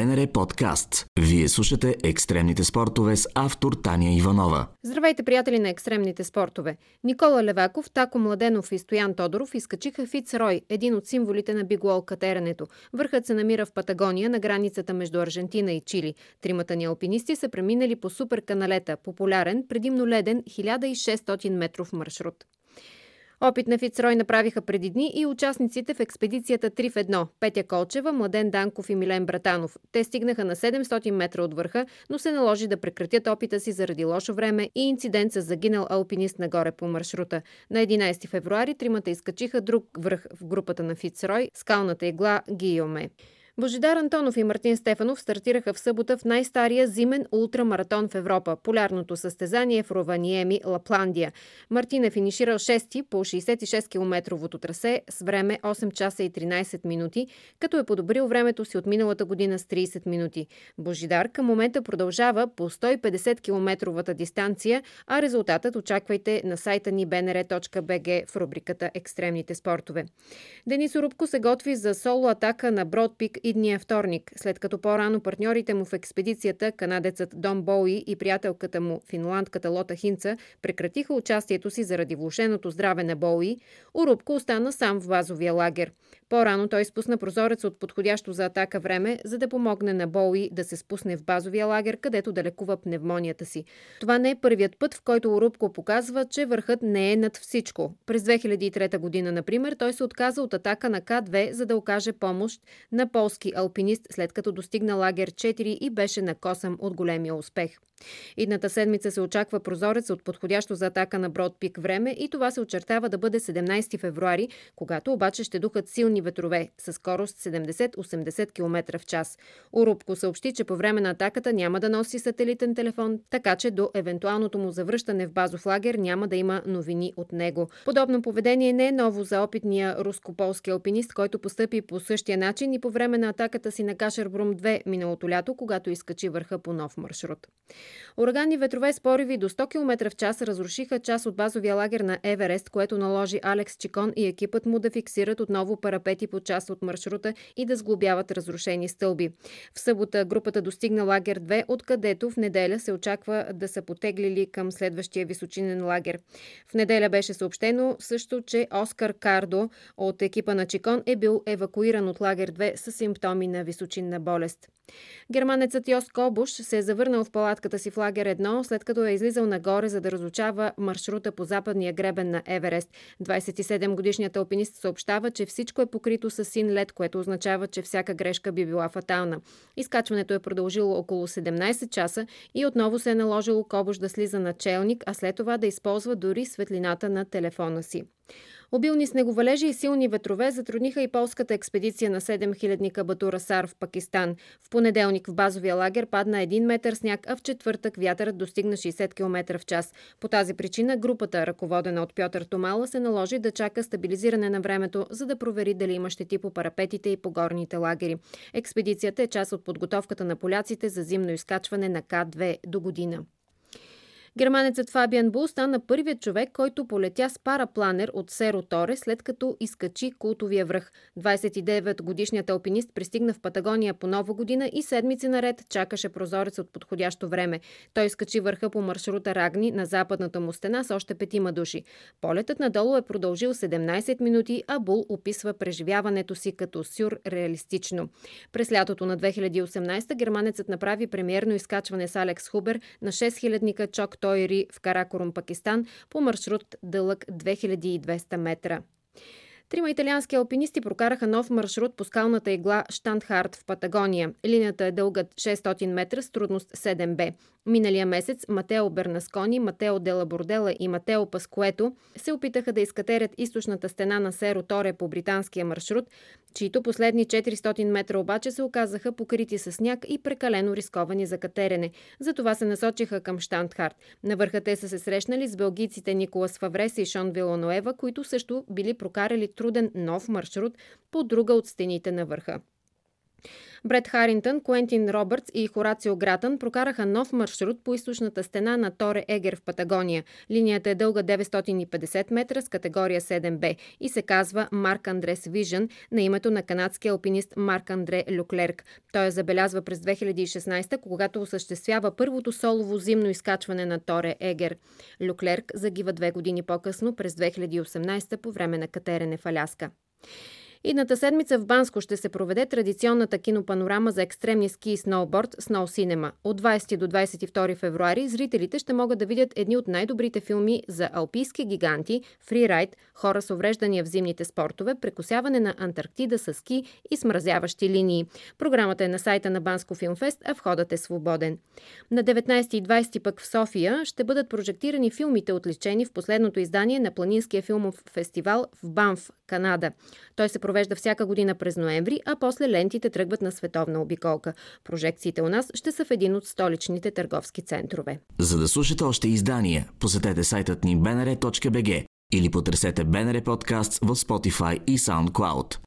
БНР подкаст. Вие слушате екстремните спортове с автор Таня Иванова. Здравейте, приятели на екстремните спортове. Никола Леваков, Тако Младенов и Стоян Тодоров изкачиха Фицрой, един от символите на бигуол катеренето. Върхът се намира в Патагония, на границата между Аржентина и Чили. Тримата ни алпинисти са преминали по суперканалета, популярен, предимно леден 1600 метров маршрут. Опит на Фицрой направиха преди дни и участниците в експедицията 3 в 1 – Петя Колчева, Младен Данков и Милен Братанов. Те стигнаха на 700 метра от върха, но се наложи да прекратят опита си заради лошо време и инцидент с загинал алпинист нагоре по маршрута. На 11 февруари тримата изкачиха друг връх в групата на Фицрой – скалната игла Гийоме. Божидар Антонов и Мартин Стефанов стартираха в събота в най-стария зимен ултрамаратон в Европа – полярното състезание в Рованиеми, Лапландия. Мартин е финиширал 6 по 66-километровото трасе с време 8 часа и 13 минути, като е подобрил времето си от миналата година с 30 минути. Божидар към момента продължава по 150-километровата дистанция, а резултатът очаквайте на сайта ни bnr.bg в рубриката Екстремните спортове. Денис Рубко се готви за соло атака на Бродпик идния вторник, след като по-рано партньорите му в експедицията, канадецът Дон Боуи и приятелката му, финландката Лота Хинца, прекратиха участието си заради влушеното здраве на Боуи, Урубко остана сам в базовия лагер. По-рано той спусна прозорец от подходящо за атака време, за да помогне на Боуи да се спусне в базовия лагер, където да лекува пневмонията си. Това не е първият път, в който Урубко показва, че върхът не е над всичко. През 2003 година, например, той се отказа от атака на К2, за да окаже помощ на полски алпинист, след като достигна лагер 4 и беше накосан от големия успех. Идната седмица се очаква прозорец от подходящо за атака на Брод пик време и това се очертава да бъде 17 февруари, когато обаче ще духат силни ветрове с скорост 70-80 км в час. Урубко съобщи, че по време на атаката няма да носи сателитен телефон, така че до евентуалното му завръщане в базов лагер няма да има новини от него. Подобно поведение не е ново за опитния руско-полски алпинист, който постъпи по същия начин и по време на атаката си на Кашербрум 2 миналото лято, когато изкачи върха по нов маршрут. Ураганни ветрове с пориви до 100 км в час разрушиха част от базовия лагер на Еверест, което наложи Алекс Чикон и екипът му да фиксират отново парапети по част от маршрута и да сглобяват разрушени стълби. В събота групата достигна лагер 2, откъдето в неделя се очаква да са потеглили към следващия височинен лагер. В неделя беше съобщено също, че Оскар Кардо от екипа на Чикон е бил евакуиран от лагер 2 с симптоми на височинна болест. Германецът Йос Кобуш се е завърнал в палатката си в лагер 1, след като е излизал нагоре, за да разучава маршрута по западния гребен на Еверест. 27-годишният алпинист съобщава, че всичко е покрито с син лед, което означава, че всяка грешка би била фатална. Изкачването е продължило около 17 часа и отново се е наложило Кобуш да слиза на челник, а след това да използва дори светлината на телефона си. Обилни снеговалежи и силни ветрове затрудниха и полската експедиция на 7000-ника Батура Сар в Пакистан. В понеделник в базовия лагер падна 1 метър сняг, а в четвъртък вятърът достигна 60 км в час. По тази причина групата, ръководена от Пьотър Томала, се наложи да чака стабилизиране на времето, за да провери дали има щети по парапетите и по горните лагери. Експедицията е част от подготовката на поляците за зимно изкачване на К2 до година. Германецът Фабиан Бул стана първият човек, който полетя с парапланер от Серо Торе, след като изкачи култовия връх. 29-годишният алпинист пристигна в Патагония по нова година и седмици наред чакаше прозорец от подходящо време. Той изкачи върха по маршрута Рагни на западната му стена с още петима души. Полетът надолу е продължил 17 минути, а Бул описва преживяването си като сюрреалистично. През лятото на 2018 германецът направи премиерно изкачване с Алекс Хубер на 6000-ника Чок Тойри в Каракорум, Пакистан, по маршрут дълъг 2200 метра. Трима италиански алпинисти прокараха нов маршрут по скалната игла Штандхарт в Патагония. Линията е дълга 600 метра с трудност 7Б. Миналия месец Матео Бернаскони, Матео Дела Бордела и Матео Паскуето се опитаха да изкатерят източната стена на Серо Торе по британския маршрут, чието последни 400 метра обаче се оказаха покрити с сняг и прекалено рисковани за катерене. Затова се насочиха към Штандхарт. На върха те са се срещнали с белгийците Николас Фаврес и Шон Вилоноева, които също били прокарали труден нов маршрут по друга от стените на върха. Бред Харинтън, Куентин Робъртс и Хорацио Гратън прокараха нов маршрут по източната стена на Торе Егер в Патагония. Линията е дълга 950 метра с категория 7Б и се казва Марк Андрес Вижън на името на канадския алпинист Марк Андре Люклерк. Той я забелязва през 2016, когато осъществява първото солово зимно изкачване на Торе Егер. Люклерк загива две години по-късно през 2018 по време на катерене в Аляска. Идната седмица в Банско ще се проведе традиционната кинопанорама за екстремни ски и сноуборд Snow Cinema. От 20 до 22 февруари зрителите ще могат да видят едни от най-добрите филми за алпийски гиганти, фрирайд, хора с увреждания в зимните спортове, прекусяване на Антарктида с ски и смразяващи линии. Програмата е на сайта на Банско Филмфест, а входът е свободен. На 19 и 20 пък в София ще бъдат прожектирани филмите, отличени в последното издание на Планинския филмов фестивал в Банф, Канада. Той се провежда всяка година през ноември, а после лентите тръгват на световна обиколка. Прожекциите у нас ще са в един от столичните търговски центрове. За да слушате още издания, посетете сайтът ни bnr.bg или потърсете BNR подкаст в Spotify и SoundCloud.